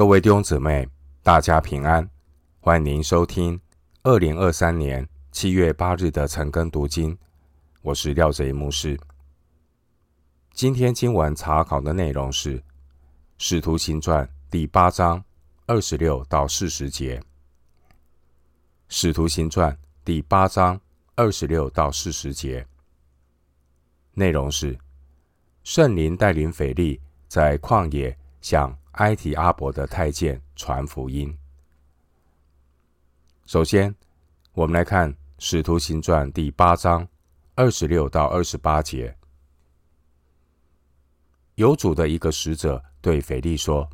各位弟兄姊妹，大家平安！欢迎您收听二零二三年七月八日的晨更读经。我是廖贼牧师。今天经文查考的内容是《使徒行传》第八章二十六到四十节。《使徒行传》第八章二十六到四十节内容是：圣灵带领腓力在旷野向埃提阿伯的太监传福音。首先，我们来看《使徒行传》第八章二十六到二十八节。有主的一个使者对腓利说：“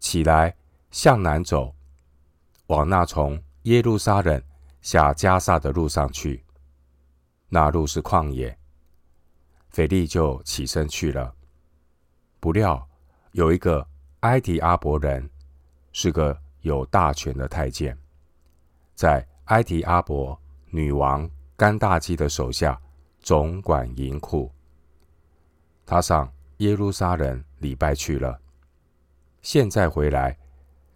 起来，向南走，往那从耶路撒冷下加萨的路上去。那路是旷野。”腓利就起身去了。不料有一个。埃提阿伯人是个有大权的太监，在埃提阿伯女王甘大基的手下总管银库。他上耶路撒冷礼拜去了，现在回来，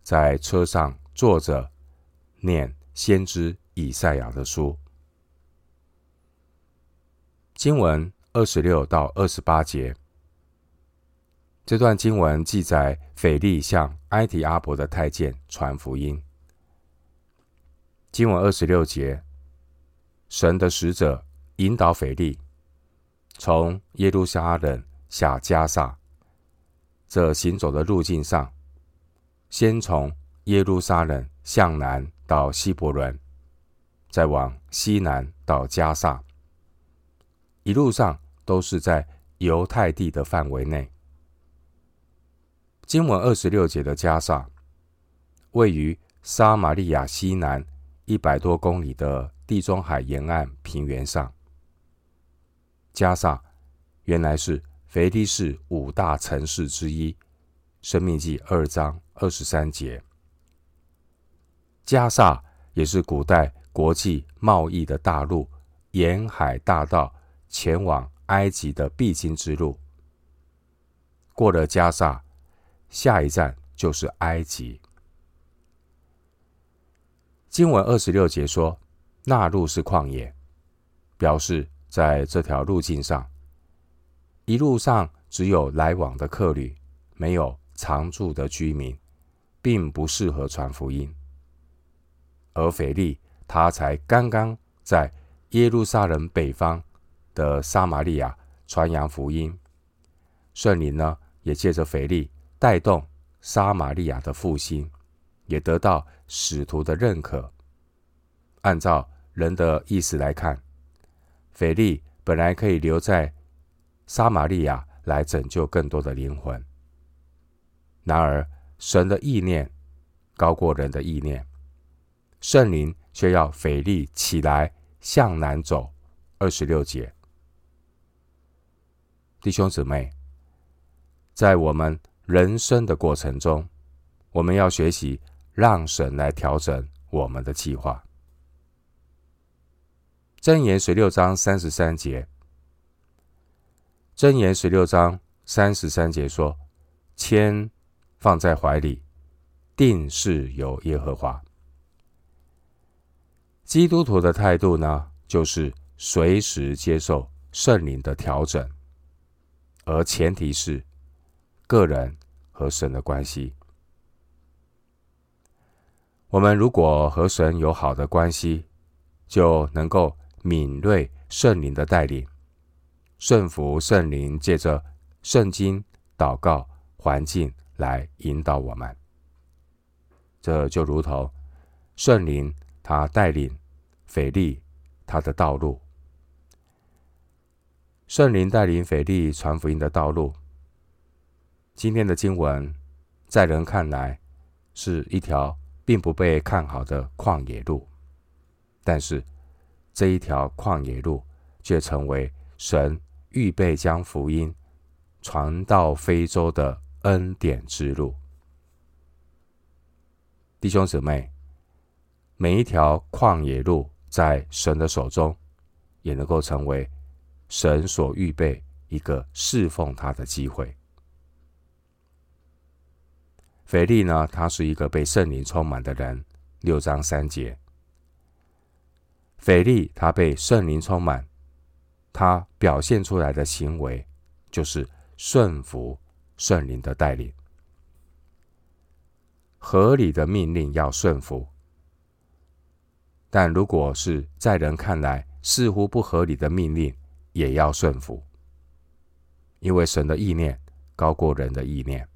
在车上坐着念先知以赛亚的书。经文二十六到二十八节。这段经文记载，腓利向埃提阿伯的太监传福音。经文二十六节，神的使者引导腓利从耶路撒冷下加萨，这行走的路径上，先从耶路撒冷向南到希伯伦，再往西南到加萨，一路上都是在犹太地的范围内。经文二十六节的迦萨，位于撒玛利亚西南一百多公里的地中海沿岸平原上。迦萨原来是腓力士五大城市之一，《生命记》二章二十三节。迦萨也是古代国际贸易的大陆，沿海大道前往埃及的必经之路。过了迦萨。下一站就是埃及。经文二十六节说，那路是旷野，表示在这条路径上，一路上只有来往的客旅，没有常住的居民，并不适合传福音。而腓力他才刚刚在耶路撒冷北方的撒玛利亚传扬福音，圣灵呢也借着腓力。带动撒玛利亚的复兴，也得到使徒的认可。按照人的意思来看，腓利本来可以留在撒玛利亚来拯救更多的灵魂。然而，神的意念高过人的意念，圣灵却要腓利起来向南走。二十六节，弟兄姊妹，在我们。人生的过程中，我们要学习让神来调整我们的计划。箴言十六章三十三节，箴言十六章三十三节说：“签放在怀里，定是由耶和华。”基督徒的态度呢，就是随时接受圣灵的调整，而前提是。个人和神的关系，我们如果和神有好的关系，就能够敏锐圣灵的带领，顺服圣灵借着圣经、祷告、环境来引导我们。这就如同圣灵他带领腓利他的道路，圣灵带领腓利传福音的道路。今天的经文，在人看来是一条并不被看好的旷野路，但是这一条旷野路却成为神预备将福音传到非洲的恩典之路。弟兄姊妹，每一条旷野路在神的手中，也能够成为神所预备一个侍奉他的机会。腓力呢，他是一个被圣灵充满的人。六章三节，腓利他被圣灵充满，他表现出来的行为就是顺服圣灵的带领。合理的命令要顺服，但如果是在人看来似乎不合理的命令，也要顺服，因为神的意念高过人的意念。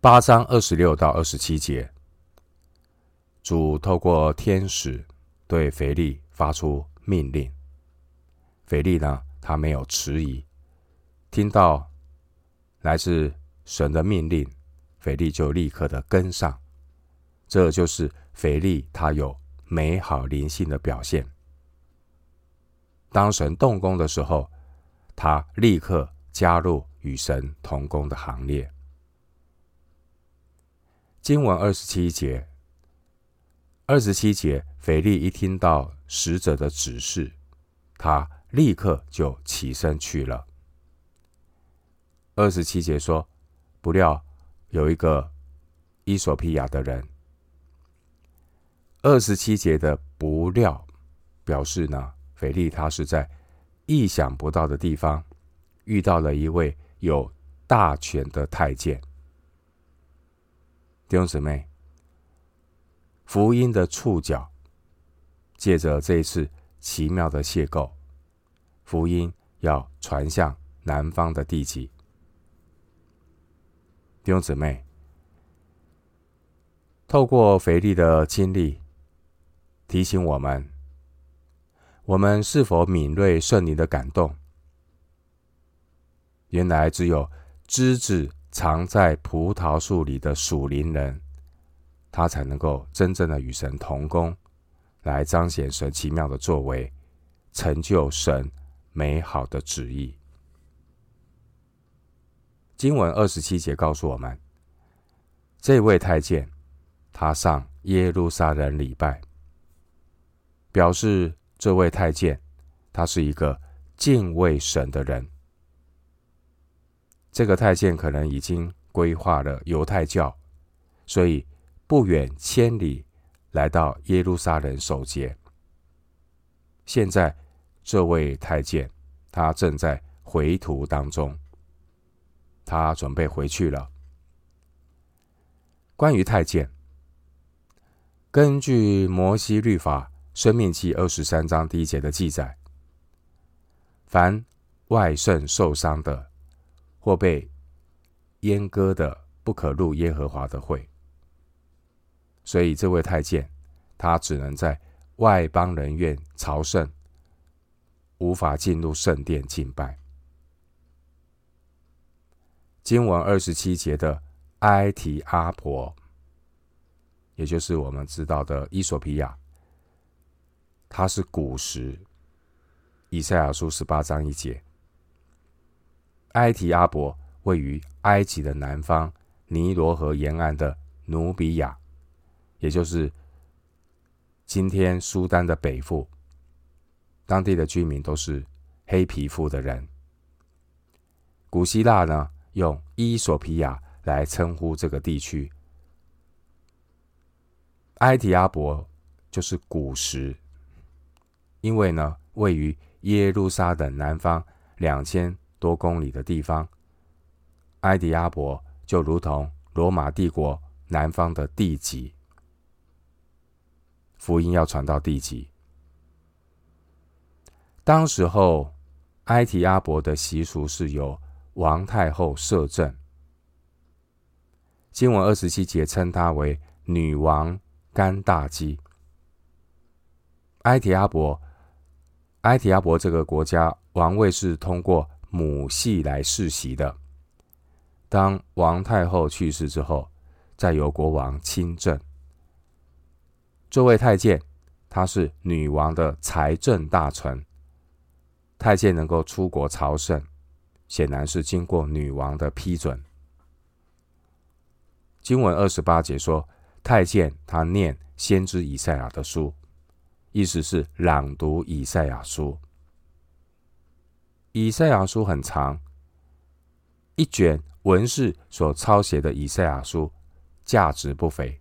八章二十六到二十七节，主透过天使对腓力发出命令。腓力呢，他没有迟疑，听到来自神的命令，腓力就立刻的跟上。这就是腓力他有美好灵性的表现。当神动工的时候，他立刻加入与神同工的行列。经文二十七节，二十七节，腓力一听到使者的指示，他立刻就起身去了。二十七节说，不料有一个伊索皮亚的人。二十七节的不料表示呢，腓力他是在意想不到的地方遇到了一位有大权的太监。弟兄姊妹，福音的触角，借着这一次奇妙的邂逅，福音要传向南方的地极。弟兄姊妹，透过腓力的经历，提醒我们：我们是否敏锐圣灵的感动？原来只有知子。藏在葡萄树里的属灵人，他才能够真正的与神同工，来彰显神奇妙的作为，成就神美好的旨意。经文二十七节告诉我们，这位太监他上耶路撒冷礼拜，表示这位太监他是一个敬畏神的人。这个太监可能已经规划了犹太教，所以不远千里来到耶路撒冷守节。现在这位太监他正在回途当中，他准备回去了。关于太监，根据摩西律法《申命记》二十三章第一节的记载，凡外肾受伤的。或被阉割的，不可入耶和华的会。所以这位太监，他只能在外邦人院朝圣，无法进入圣殿敬拜。经文二十七节的埃提阿婆，也就是我们知道的伊索比亚，他是古时，以赛亚书十八章一节。埃提阿伯位于埃及的南方，尼罗河沿岸的努比亚，也就是今天苏丹的北部。当地的居民都是黑皮肤的人。古希腊呢，用伊索皮亚来称呼这个地区。埃提阿伯就是古时，因为呢，位于耶路撒冷南方两千。多公里的地方，埃提阿伯就如同罗马帝国南方的地级。福音要传到地级，当时候埃提阿伯的习俗是由王太后摄政。经文二十七节称她为女王甘大基。埃提阿伯，埃提阿伯这个国家王位是通过。母系来世袭的。当王太后去世之后，再由国王亲政。这位太监，他是女王的财政大臣。太监能够出国朝圣，显然是经过女王的批准。经文二十八节说，太监他念先知以赛亚的书，意思是朗读以赛亚书。以赛亚书很长，一卷文士所抄写的以赛亚书价值不菲，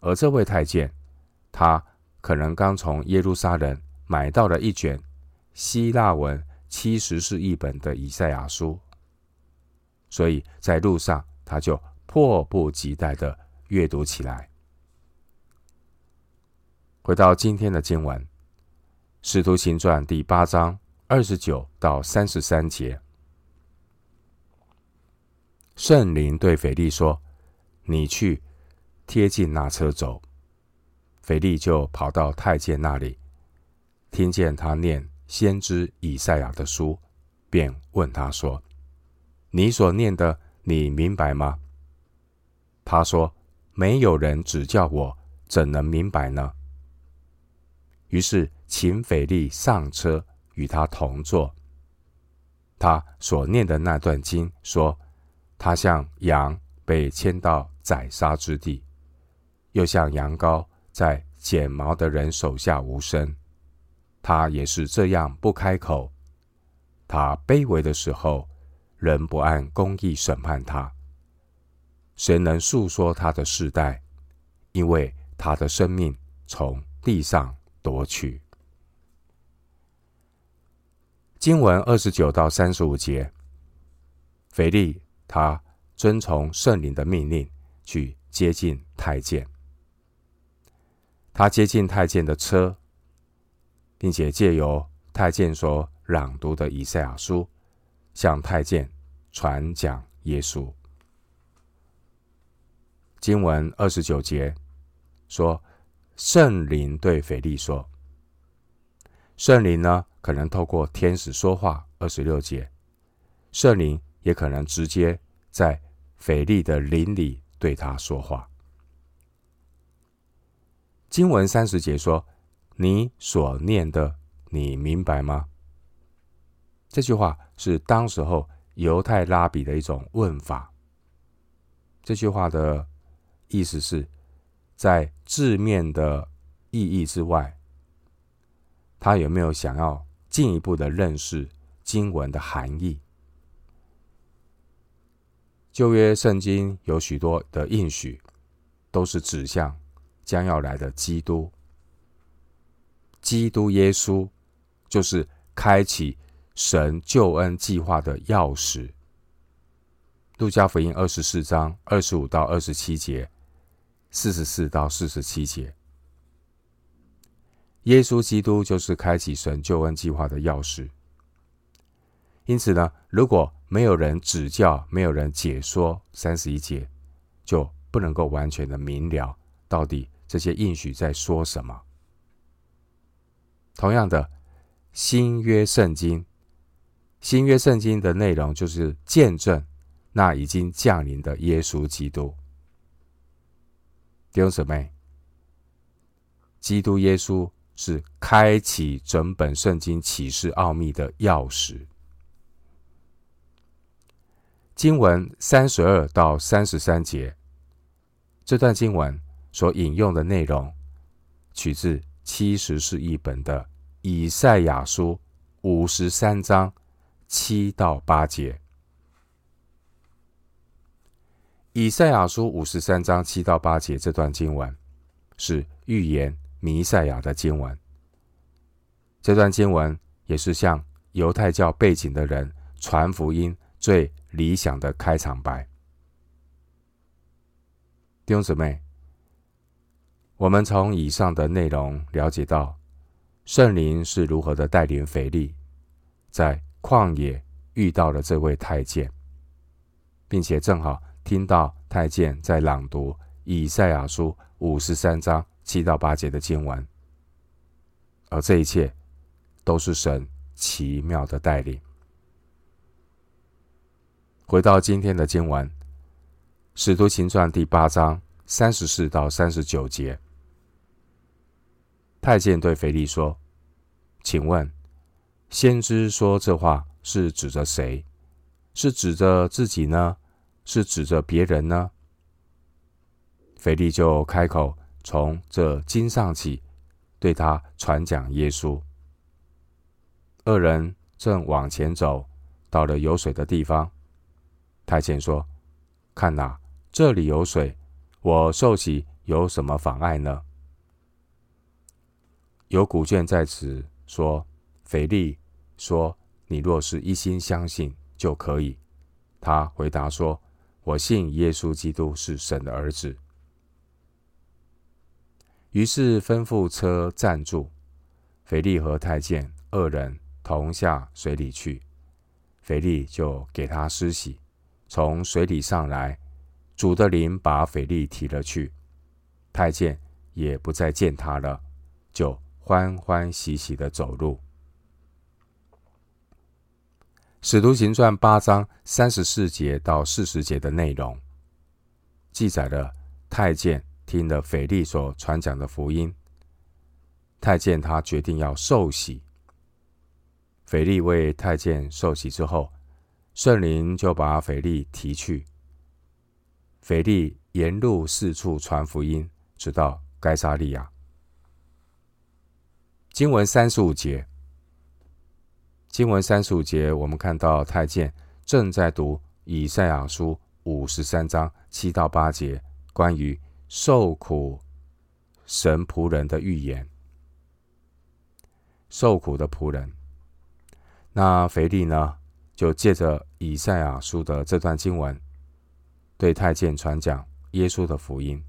而这位太监，他可能刚从耶路撒冷买到了一卷希腊文七十士译本的以赛亚书，所以在路上他就迫不及待地阅读起来。回到今天的经文，《使徒行传》第八章二十九到三十三节。圣灵对腓利说：“你去，贴近那车走。”腓利就跑到太监那里，听见他念先知以赛亚的书，便问他说：“你所念的，你明白吗？”他说：“没有人指教我，怎能明白呢？”于是请腓利上车，与他同坐。他所念的那段经说。他像羊被牵到宰杀之地，又像羊羔在剪毛的人手下无声。他也是这样不开口。他卑微的时候，人不按公义审判他。谁能诉说他的世代？因为他的生命从地上夺去。经文二十九到三十五节，腓利。他遵从圣灵的命令去接近太监。他接近太监的车，并且借由太监所朗读的以赛亚书，向太监传讲耶稣。经文二十九节说：“圣灵对腓利说，圣灵呢，可能透过天使说话。”二十六节，圣灵。也可能直接在腓利的灵里对他说话。经文三十节说：“你所念的，你明白吗？”这句话是当时候犹太拉比的一种问法。这句话的意思是，在字面的意义之外，他有没有想要进一步的认识经文的含义？旧约圣经有许多的应许，都是指向将要来的基督。基督耶稣就是开启神救恩计划的钥匙。路加福音二十四章二十五到二十七节，四十四到四十七节，耶稣基督就是开启神救恩计划的钥匙。因此呢，如果没有人指教，没有人解说，三十一节就不能够完全的明了到底这些应许在说什么。同样的，新约圣经，新约圣经的内容就是见证那已经降临的耶稣基督。弟兄姊妹，基督耶稣是开启整本圣经启示奥秘的钥匙。经文三十二到三十三节，这段经文所引用的内容，取自七十士译本的以赛亚书五十三章七到八节。以赛亚书五十三章七到八节这段经文，是预言弥赛亚的经文。这段经文也是向犹太教背景的人传福音最理想的开场白，弟兄姊妹，我们从以上的内容了解到，圣灵是如何的带领腓利在旷野遇到了这位太监，并且正好听到太监在朗读以赛亚书五十三章七到八节的经文，而这一切都是神奇妙的带领。回到今天的经文，《使徒行传》第八章三十四到三十九节，太监对腓力说：“请问，先知说这话是指着谁？是指着自己呢？是指着别人呢？”腓力就开口，从这经上起，对他传讲耶稣。二人正往前走，到了有水的地方。太监说：“看哪，这里有水，我受洗有什么妨碍呢？”有古卷在此说，腓利说：“你若是一心相信，就可以。”他回答说：“我信耶稣基督是神的儿子。”于是吩咐车站住，腓利和太监二人同下水里去。腓利就给他施洗，从水里上来，主的灵把腓利提了去，太监也不再见他了，就欢欢喜喜的走路。使徒行传八章三十四节到四十节的内容，记载了太监。听了腓利所传讲的福音，太监他决定要受洗。腓利为太监受洗之后，圣灵就把腓利提去。腓利沿路四处传福音，直到该撒利亚。经文三十五节，经文三十五节，我们看到太监正在读以赛亚书五十三章七到八节，关于。受苦神仆人的预言，受苦的仆人。那腓力呢，就借着以赛亚书的这段经文，对太监传讲耶稣的福音。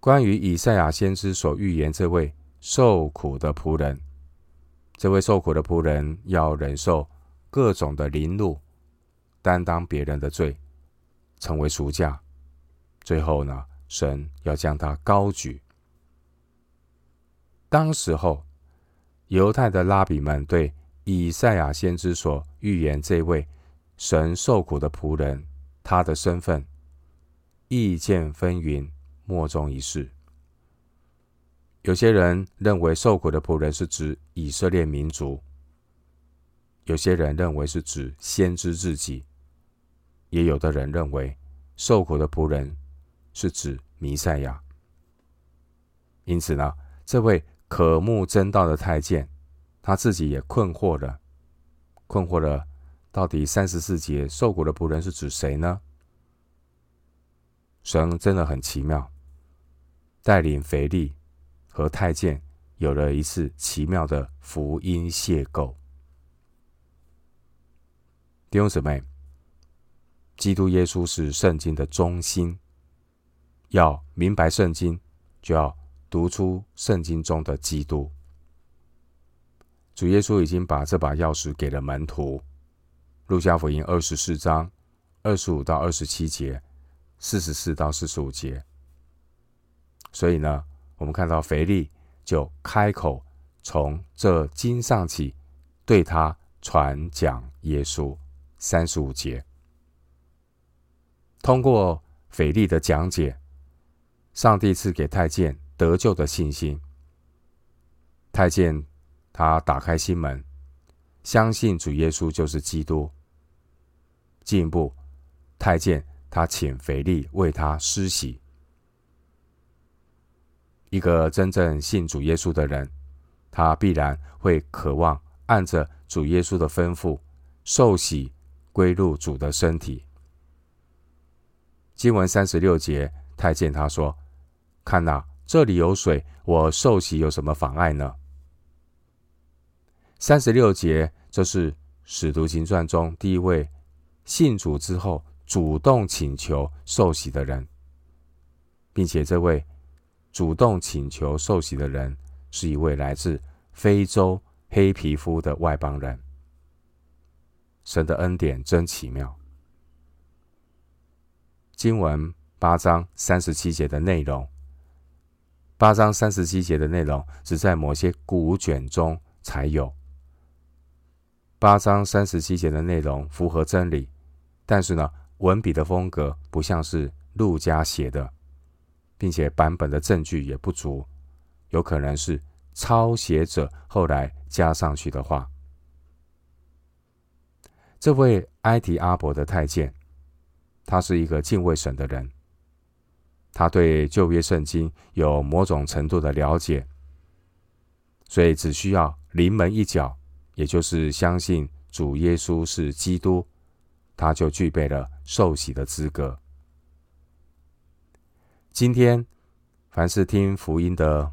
关于以赛亚先知所预言这位受苦的仆人，这位受苦的仆人要忍受各种的凌辱，担当别人的罪，成为赎价。最后呢，神要将他高举。当时候，犹太的拉比们对以赛亚先知所预言这位神受苦的仆人，他的身份意见纷纭，莫衷一是。有些人认为受苦的仆人是指以色列民族，有些人认为是指先知自己，也有的人认为受苦的仆人。是指弥赛亚，因此呢，这位渴慕真道的太监，他自己也困惑了，困惑了，到底三十四节受苦的仆人是指谁呢？神真的很奇妙，带领腓力和太监有了一次奇妙的福音邂逅。弟兄姊妹，基督耶稣是圣经的中心。要明白圣经，就要读出圣经中的基督。主耶稣已经把这把钥匙给了门徒。路加福音二十四章二十五到二十七节，四十四到四十五节。所以呢，我们看到腓力就开口从这经上起，对他传讲耶稣。三十五节，通过腓力的讲解。上帝赐给太监得救的信心。太监他打开心门，相信主耶稣就是基督。进一步，太监他请腓力为他施洗。一个真正信主耶稣的人，他必然会渴望按着主耶稣的吩咐受洗，归入主的身体。经文三十六节，太监他说。看呐、这里有水，我受洗有什么妨碍呢？三十六节，这是使徒行传中第一位信主之后主动请求受洗的人，并且这位主动请求受洗的人是一位来自非洲黑皮肤的外邦人。神的恩典真奇妙。经文八章三十七节的内容。八章三十七节的内容只在某些古卷中才有。八章三十七节的内容符合真理，但是呢，文笔的风格不像是陆家写的，并且版本的证据也不足，有可能是抄写者后来加上去的话。这位埃提阿伯的太监，他是一个敬畏神的人。他对旧约圣经有某种程度的了解，所以只需要临门一脚，也就是相信主耶稣是基督，他就具备了受洗的资格。今天，凡是听福音的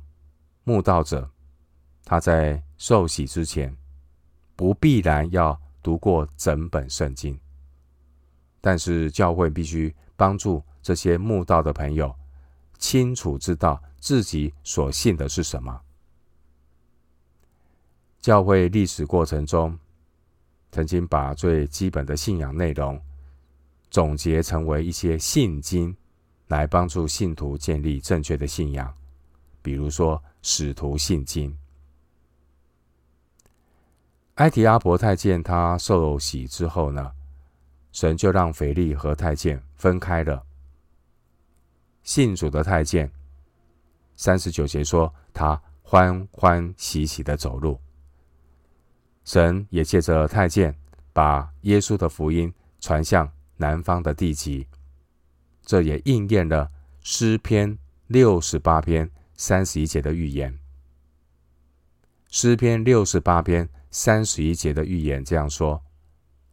慕道者，他在受洗之前，不必然要读过整本圣经，但是教会必须帮助这些慕道的朋友，清楚知道自己所信的是什么。教会历史过程中，曾经把最基本的信仰内容总结成为一些信经，来帮助信徒建立正确的信仰。比如说，使徒信经。埃提阿伯太监他受洗之后呢，神就让腓力和太监分开了。信主的太监，三十九节说他欢欢喜喜的走路。神也借着太监，把耶稣的福音传向南方的地极，这也应验了诗篇六十八篇三十一节的预言。诗篇六十八篇三十一节的预言这样说：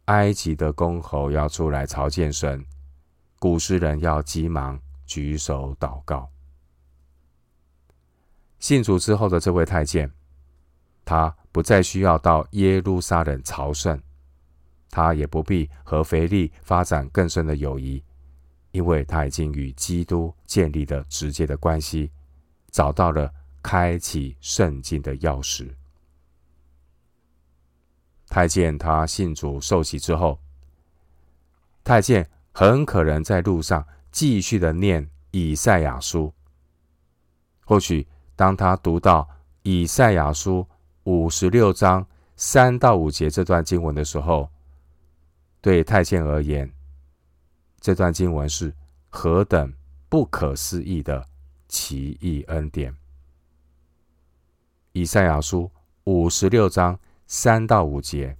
埃及的公侯要出来朝见神，古诗人要急忙举手祷告。信主之后的这位太监，他。不再需要到耶路撒冷朝圣，他也不必和腓力发展更深的友谊，因为他已经与基督建立了直接的关系，找到了开启圣经的钥匙。太监他信主受洗之后，太监很可能在路上继续的念以赛亚书。或许当他读到以赛亚书，五十六章三到五节这段经文的时候，对太监而言，这段经文是何等不可思议的奇异恩典！以赛亚书五十六章三到五节，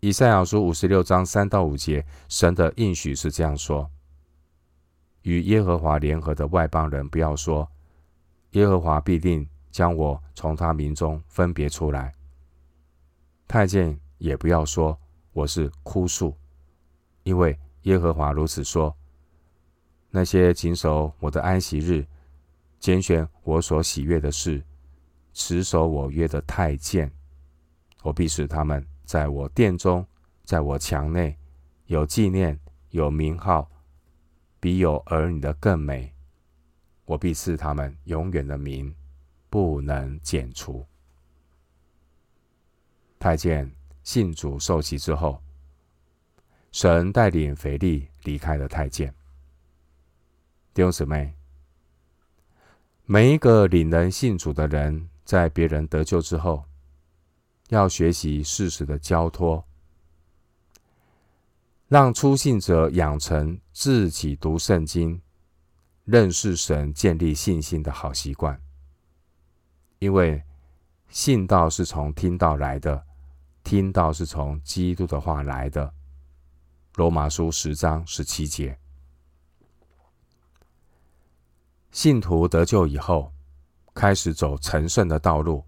以赛亚书五十六章三到五节，神的应许是这样说：与耶和华联合的外邦人，不要说耶和华必定。将我从他民中分别出来。太监也不要说我是枯树，因为耶和华如此说：那些谨守我的安息日、拣选我所喜悦的事、持守我约的太监，我必使他们在我殿中，在我墙内有纪念、有名号，比有儿女的更美。我必赐他们永远的名。不能剪除。太监信主受洗之后，神带领腓力离开了太监。弟兄姊妹，每一个领人信主的人，在别人得救之后，要学习适时的交托，让初信者养成自己读圣经、认识神、建立信心的好习惯。因为信道是从听道来的，听道是从基督的话来的。罗马书十章十七节。信徒得救以后，开始走成圣的道路。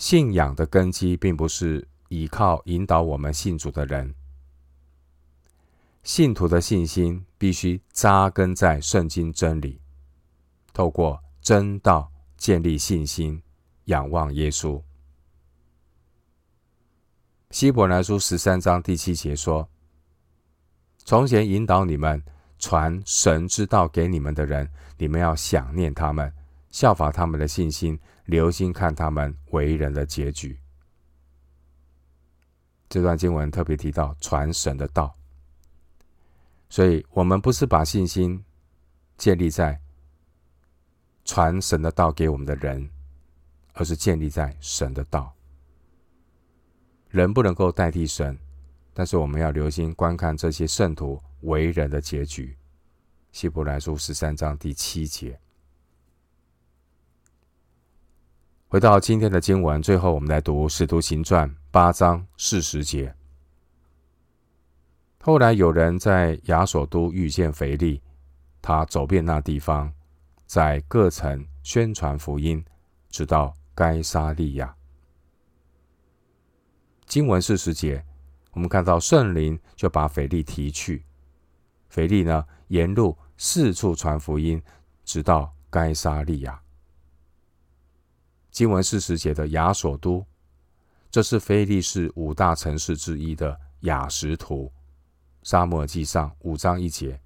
信仰的根基并不是依靠引导我们信主的人，信徒的信心必须扎根在圣经真理，透过真道。建立信心，仰望耶稣。希伯来书十三章第七节说：“从前引导你们传神之道给你们的人，你们要想念他们，效法他们的信心，留心看他们为人的结局。”这段经文特别提到传神的道，所以我们不是把信心建立在。传神的道给我们的人，而是建立在神的道。人不能够代替神，但是我们要留心观看这些圣徒为人的结局。希伯来书十三章第七节。回到今天的经文，最后我们来读《使徒行传》八章四十节。后来有人在亚索都遇见腓力，他走遍那地方。在各城宣传福音，直到该撒利亚。经文四十节，我们看到圣灵就把腓力提去，腓力呢沿路四处传福音，直到该撒利亚。经文四十节的亚索都，这是非利士五大城市之一的雅什图。沙漠记上五章一节，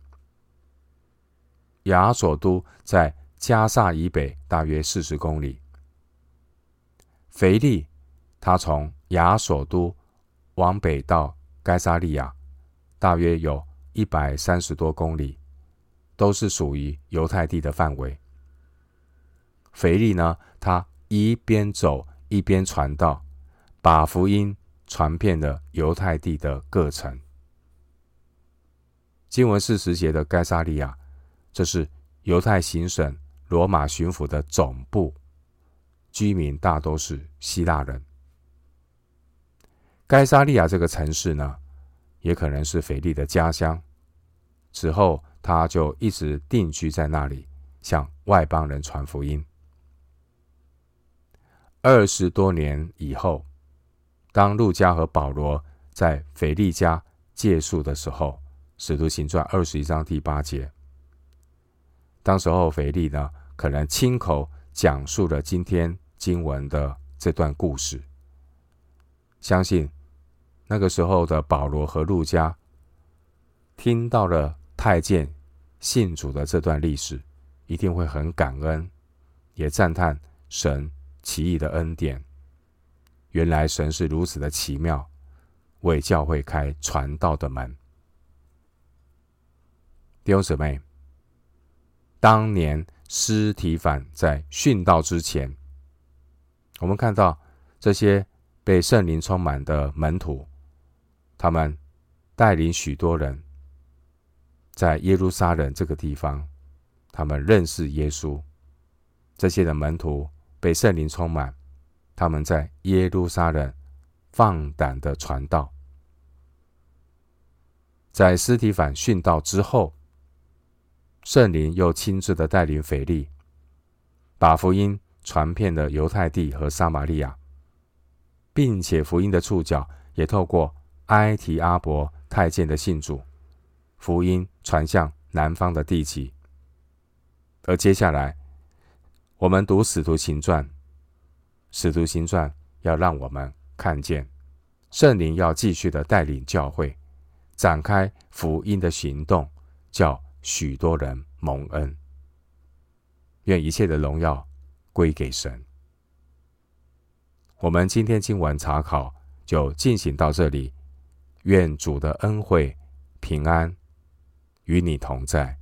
亚索都在加萨以北大约四十公里。腓力，他从亚索都往北到该撒利亚，大约有一百三十多公里，都是属于犹太地的范围。腓力呢，他一边走一边传道，把福音传遍了犹太地的各城。经文四十节的该萨利亚，这是犹太行省罗马巡抚的总部，居民大都是希腊人。该萨利亚这个城市呢，也可能是腓利的家乡。此后，他就一直定居在那里，向外邦人传福音。二十多年以后，当路加和保罗在腓利家借宿的时候。使徒行传二十一章第八节，当时候腓利呢，可能亲口讲述了今天经文的这段故事。相信那个时候的保罗和路加听到了太监信主的这段历史，一定会很感恩，也赞叹神奇异的恩典。原来神是如此的奇妙，为教会开传道的门。弟兄姊妹，当年司提反在殉道之前，我们看到这些被圣灵充满的门徒，他们带领许多人在耶路撒冷这个地方，他们认识耶稣。这些的门徒被圣灵充满，他们在耶路撒冷放胆的传道。在司提反殉道之后，圣灵又亲自的带领腓力，把福音传遍了犹太地和撒玛利亚，并且福音的触角也透过埃提阿伯太监的信主，福音传向南方的地极。而接下来，我们读使徒行传，使徒行传要让我们看见圣灵要继续的带领教会展开福音的行动，叫。许多人蒙恩，愿一切的荣耀归给神。我们今天经文查考就进行到这里，愿主的恩惠平安与你同在。